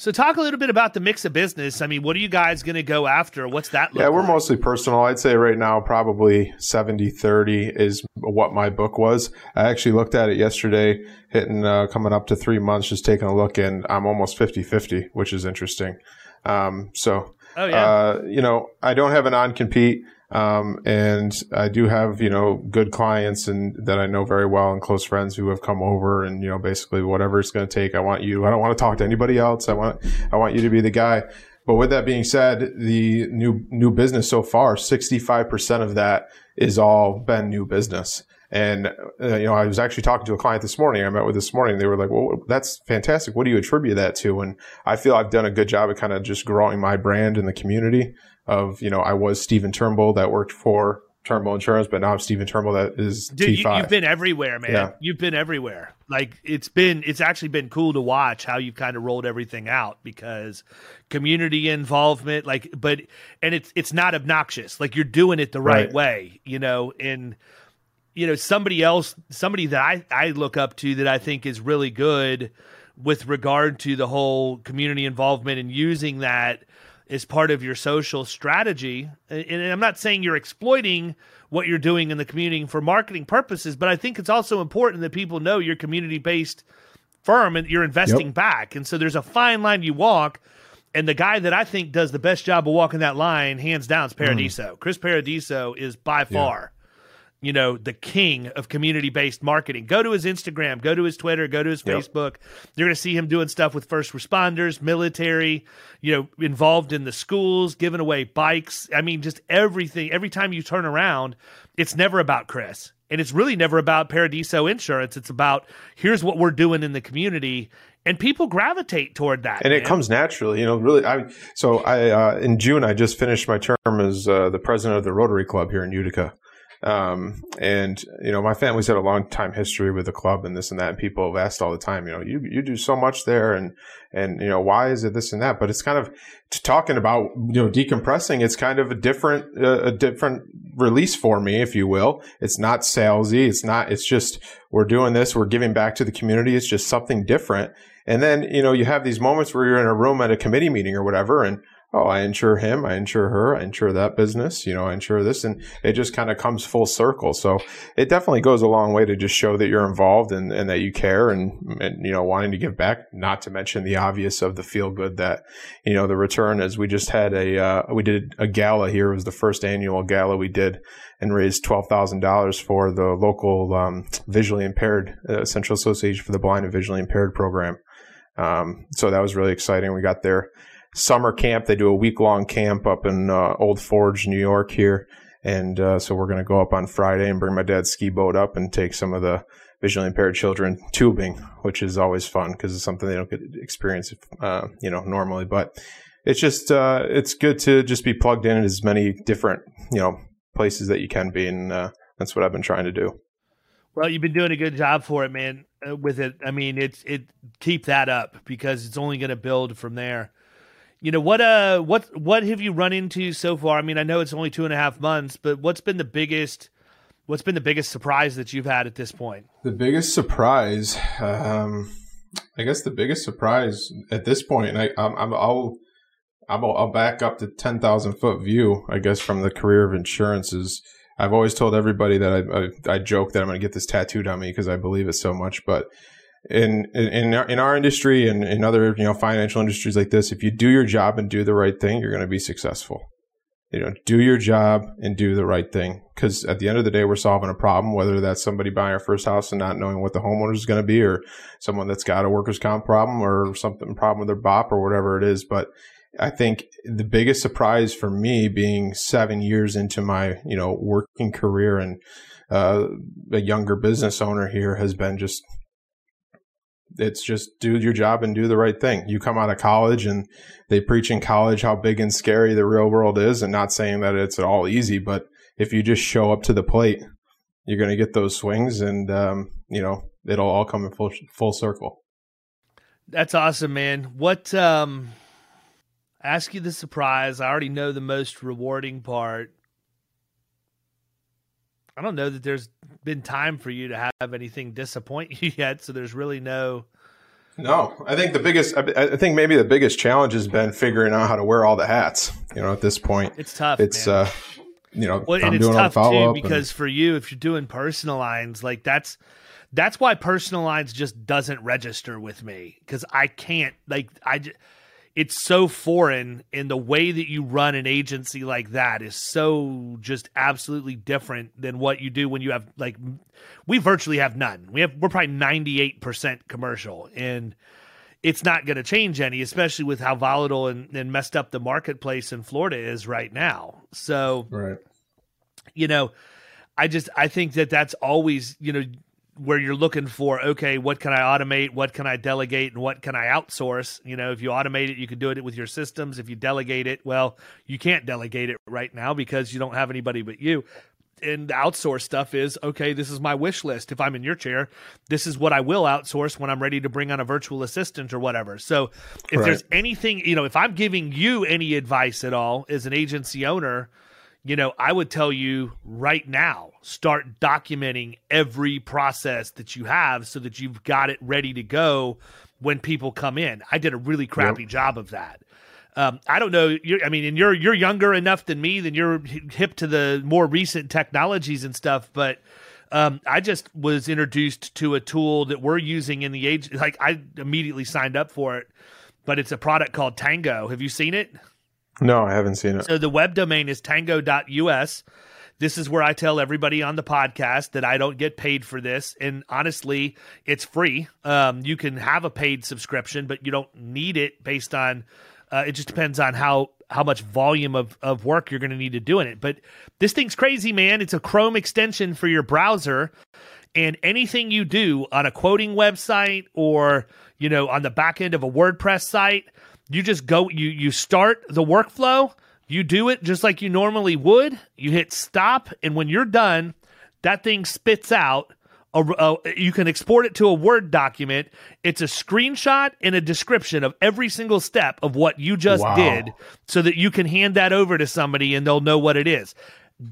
So talk a little bit about the mix of business. I mean, what are you guys going to go after? What's that look Yeah, we're like? mostly personal. I'd say right now probably 70 30 is what my book was. I actually looked at it yesterday, hitting uh, coming up to three months, just taking a look, and I'm almost 50 50, which is interesting. Um, so, Oh yeah. uh, you know, I don't have a non compete. Um, and I do have, you know, good clients and that I know very well and close friends who have come over and, you know, basically whatever it's going to take. I want you, I don't want to talk to anybody else. I want, I want you to be the guy. But with that being said, the new, new business so far, 65% of that is all been new business. And, uh, you know, I was actually talking to a client this morning. I met with this morning. They were like, well, that's fantastic. What do you attribute that to? And I feel I've done a good job of kind of just growing my brand in the community of, you know, I was Stephen Turnbull that worked for Turnbull Insurance, but now I'm Stephen Turnbull that is Dude, you, T5. you've been everywhere, man. Yeah. You've been everywhere. Like it's been, it's actually been cool to watch how you've kind of rolled everything out because community involvement, like, but and it's it's not obnoxious. Like you're doing it the right, Right. way, you know. And you know somebody else, somebody that I I look up to that I think is really good with regard to the whole community involvement and using that as part of your social strategy. And I'm not saying you're exploiting what you're doing in the community for marketing purposes, but I think it's also important that people know you're community based firm and you're investing Yep. back. And so there's a fine line you walk. And the guy that I think does the best job of walking that line, hands down, is mm. Paradiso. Chris Paradiso is by far you know, the king of community based marketing. Go to his Instagram, go to his Twitter, go to his Yep. Facebook. You're going to see him doing stuff with first responders, military, you know, involved in the schools, giving away bikes. I mean, just everything. Every time you turn around, it's never about Chris. And it's really never about Paradiso Insurance. It's about here's what we're doing in the community. And people gravitate toward that. and it comes naturally, you know. Really, I so I uh, in June I just finished my term as uh, the president of the Rotary Club here in Utica, um, and you know my family's had a long time history with the club and this and that. And people have asked all the time, you know, you you do so much there, and and you know why is it this and that? But it's kind of talking about you know decompressing. It's kind of a different uh, a different release for me, if you will. It's not salesy. It's not. It's just we're doing this. We're giving back to the community. It's just something different. And then, you know, you have these moments where you're in a room at a committee meeting or whatever, and oh, I insure him, I insure her, I insure that business, you know, I insure this, and it just kind of comes full circle. So it definitely goes a long way to just show that you're involved and, and that you care and, and, you know, wanting to give back, not to mention the obvious of the feel good that, you know, the return as we just had a, uh, we did a gala here. It was the first annual gala we did and raised $12,000 for the local, um, visually impaired, uh, Central Association for the Blind and Visually Impaired program. Um, so that was really exciting. We got their summer camp. They do a week long camp up in uh, Old Forge, New York here. And uh, so we're going to go up on Friday and bring my dad's ski boat up and take some of the visually impaired children tubing, which is always fun because it's something they don't get to experience, uh, you know, normally. But it's just, uh, it's good to just be plugged in as many different, you know, places that you can be. And uh, that's what I've been trying to do. Well, you've been doing a good job for it, man. Uh, with it, I mean, it's it keep that up because it's only going to build from there. You know what uh what what have you run into so far? I mean, I know it's only two and a half months, but what's been the biggest what's been the biggest surprise that you've had at this point? The biggest surprise, um, I guess the biggest surprise at this point, and I, I'm, I'm I'll I'll, I'll back up to ten thousand foot view. I guess from the career of insurance is I've always told everybody that I I, I joke that I'm going to get this tattooed on me because I believe it so much, but in in our, in our industry and in other you know financial industries like this, if you do your job and do the right thing, you're going to be successful. You know, do your job and do the right thing because at the end of the day, we're solving a problem. Whether that's somebody buying a first house and not knowing what the homeowner is going to be, or someone that's got a workers' comp problem, or something problem with their BOP or whatever it is. But I think the biggest surprise for me, being seven years into my you know working career and uh, a younger business owner here, has been just it's just do your job and do the right thing. You come out of college and they preach in college how big and scary the real world is, and not saying that it's all easy, but if you just show up to the plate, you're going to get those swings, and um, you know it'll all come in full full circle. That's awesome, man. What um, ask you the surprise? I already know the most rewarding part. I don't know that there's been time for you to have anything disappoint you yet, so there's really no. No, I think the biggest, I think maybe the biggest challenge has been figuring out how to wear all the hats. You know, at this point, it's tough. It's, man. uh, you know, well, and I'm it's tough too and, because for you, if you're doing personal lines, like that's that's why personal lines just doesn't register with me because I can't like I it's so foreign and the way that you run an agency like that is so just absolutely different than what you do when you have like we virtually have none. We have we're probably 98% commercial and it's not going to change any especially with how volatile and, and messed up the marketplace in florida is right now. So right. you know i just i think that that's always you know where you're looking for okay what can i automate? What can i delegate? And what can i outsource? You know if you automate it you can do it with your systems. If you delegate it well you can't delegate it right now because you don't have anybody but you. And the outsource stuff is okay this is my wish list. If i'm in your chair this is what i will outsource when i'm ready to bring on a virtual assistant or whatever. So if right. there's anything you know if i'm giving you any advice at all as an agency owner you know, I would tell you right now, start documenting every process that you have so that you've got it ready to go when people come in. I did a really crappy yep. job of that. Um, I don't know. I mean, and you're you're younger enough than me, then you're hip to the more recent technologies and stuff. But um, I just was introduced to a tool that we're using in the age. Like I immediately signed up for it, but it's a product called Tango. Have you seen it? No, I haven't seen it. So the web domain is tango.us. This is where I tell everybody on the podcast that I don't get paid for this. And honestly, it's free. Um, you can have a paid subscription, but you don't need it based on uh, it just depends on how how much volume of, of work you're going to need to do in it. But this thing's crazy, man. It's a Chrome extension for your browser. And anything you do on a quoting website or, you know, on the back end of a WordPress site, you just go, you you start the workflow. You do it just like you normally would. You hit stop, and when you're done, that thing spits out. A, a, you can export it to a Word document. It's a screenshot and a description of every single step of what you just wow. did so that you can hand that over to somebody and they'll know what it is.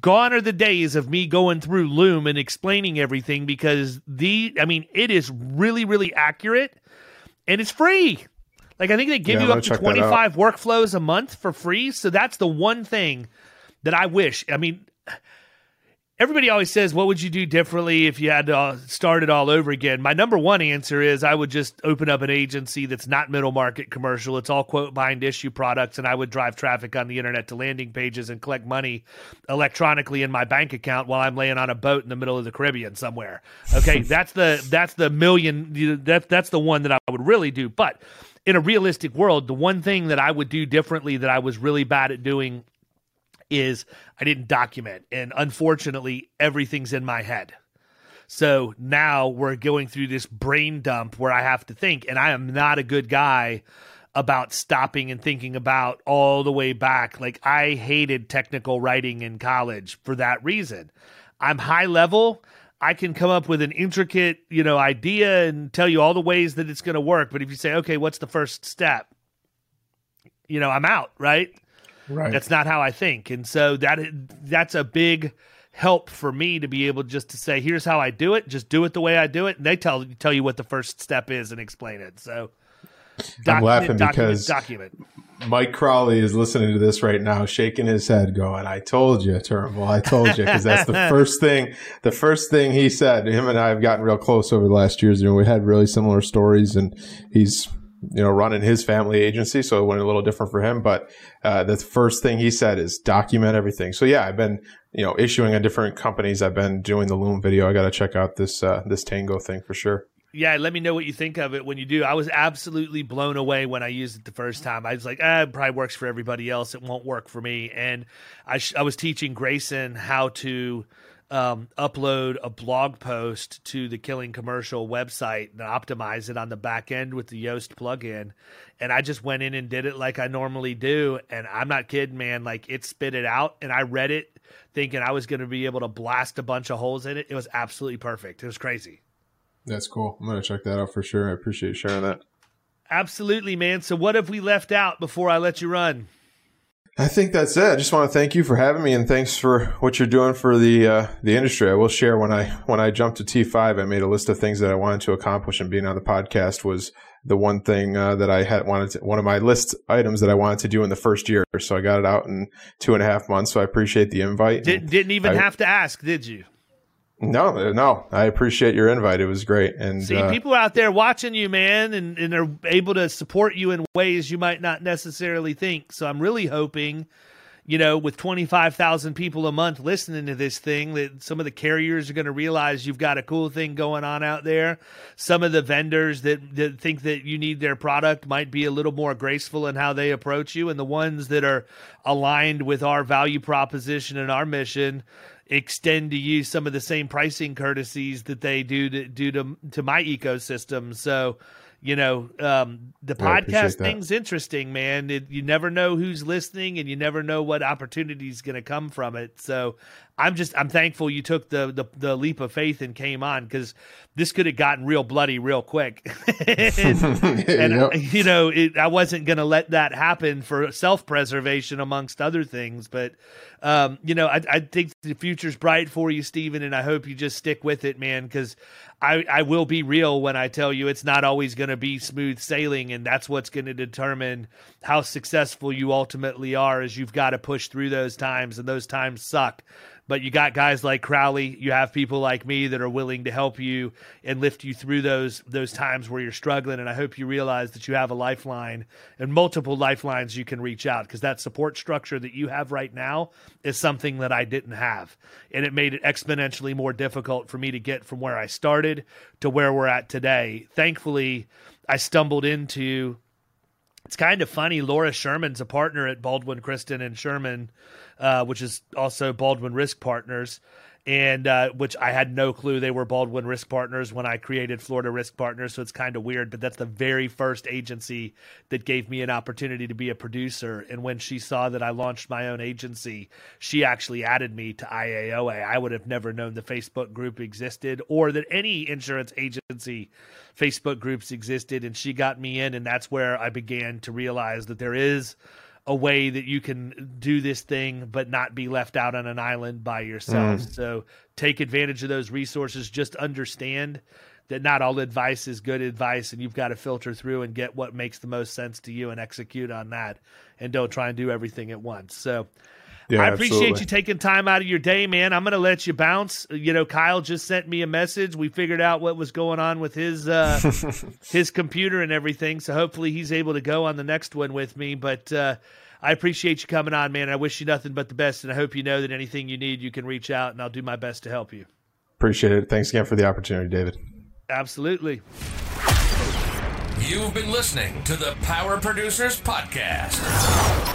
Gone are the days of me going through Loom and explaining everything because the, I mean, it is really, really accurate and it's free. Like I think they give yeah, you up to 25 workflows a month for free. So that's the one thing that I wish. I mean, everybody always says, "What would you do differently if you had to uh, start it all over again?" My number one answer is I would just open up an agency that's not middle market commercial. It's all quote bind issue products, and I would drive traffic on the internet to landing pages and collect money electronically in my bank account while I'm laying on a boat in the middle of the Caribbean somewhere. Okay, that's the that's the million. That that's the one that I would really do, but in a realistic world, the one thing that I would do differently that I was really bad at doing is I didn't document. And unfortunately, everything's in my head. So now we're going through this brain dump where I have to think, and I am not a good guy about stopping and thinking about all the way back. Like I hated technical writing in college for that reason. I'm high level. I can come up with an intricate, you know, idea and tell you all the ways that it's going to work. But if you say, okay, what's the first step? you know, I'm out, right? Right. That's not how I think. And so that that's a big help for me to be able just to say, here's how I do it. Just do it the way I do it. And they tell tell you what the first step is and explain it. So I'm laughing document, because document. Mike Crowley is listening to this right now, shaking his head, going, "I told you, Turnbull. I told you." Because that's the first thing. The first thing he said. Him and I have gotten real close over the last years, and we had really similar stories. And he's, you know, running his family agency, so it went a little different for him. But uh, the first thing he said is document everything. So yeah, I've been, you know, issuing at different companies. I've been doing the Loom video. I got to check out this uh, this Tango thing for sure yeah, let me know what you think of it when you do. I was absolutely blown away when I used it the first time. I was like, ah, it probably works for everybody else. It won't work for me. And I, sh- I was teaching Grayson how to um, upload a blog post to the Killing Commercial website and optimize it on the back end with the Yoast plugin. And I just went in and did it like I normally do. And I'm not kidding, man. Like it spit it out, and I read it thinking I was going to be able to blast a bunch of holes in it. It was absolutely perfect. It was crazy. That's cool. I'm going to check that out for sure. I appreciate sharing that. Absolutely, man. So, what have we left out before I let you run? I think that's it. I just want to thank you for having me, and thanks for what you're doing for the uh, the industry. I will share when I when I jumped to T5, I made a list of things that I wanted to accomplish, and being on the podcast was the one thing uh, that I had wanted to, one of my list items that I wanted to do in the first year. So I got it out in two and a half months. So I appreciate the invite. Did, didn't even I, have to ask, did you? No, no. I appreciate your invite. It was great. And see, uh, people out there watching you, man, and, and are able to support you in ways you might not necessarily think. So I'm really hoping, you know, with 25,000 people a month listening to this thing, that some of the carriers are going to realize you've got a cool thing going on out there. Some of the vendors that, that think that you need their product might be a little more graceful in how they approach you. And the ones that are aligned with our value proposition and our mission extend to you some of the same pricing courtesies that they do to do to to my ecosystem. So, you know, um, the podcast thing's interesting, man. It, you never know who's listening, and you never know what opportunity is going to come from it. So, I'm just I'm thankful you took the the, the leap of faith and came on because this could have gotten real bloody real quick. and, and yep. I, you know, it, I wasn't going to let that happen for self preservation amongst other things. But um, you know, I, I think the future's bright for you, Stephen, and I hope you just stick with it, man. Because I I will be real when I tell you it's not always going to be smooth sailing, and that's what's going to determine how successful you ultimately are. Is you've got to push through those times, and those times suck but you got guys like Crowley. You have people like me that are willing to help you and lift you through those those times where you're struggling. And I hope you realize that you have a lifeline and multiple lifelines you can reach out because that support structure that you have right now is something that I didn't have, and it made it exponentially more difficult for me to get from where I started to where we're at today. Thankfully, I stumbled into it's kind of funny. Laura Sherman's a partner at Baldwin, Krystyn, and Sherman, uh, which is also Baldwin Risk Partners and uh, which I had no clue they were Baldwin Risk Partners when I created Florida Risk Partners. So it's kind of weird, but that's the very first agency that gave me an opportunity to be a producer. And when she saw that I launched my own agency, she actually added me to IAOA. I would have never known the Facebook group existed or that any insurance agency Facebook groups existed. And she got me in, and that's where I began to realize that there is a way that you can do this thing but not be left out on an island by yourself. Mm. So take advantage of those resources. Just understand that not all advice is good advice and you've got to filter through and get what makes the most sense to you and execute on that and don't try and do everything at once. So yeah, I appreciate absolutely. you taking time out of your day, man. I'm going to let you bounce. You know, Kyle just sent me a message. We figured out what was going on with his uh, his computer and everything. So hopefully he's able to go on the next one with me. But uh, I appreciate you coming on, man. I wish you nothing but the best, and I hope you know that anything you need, you can reach out, and I'll do my best to help you. Appreciate it. Thanks again for the opportunity, David. Absolutely. You've been listening to the Power Producers Podcast.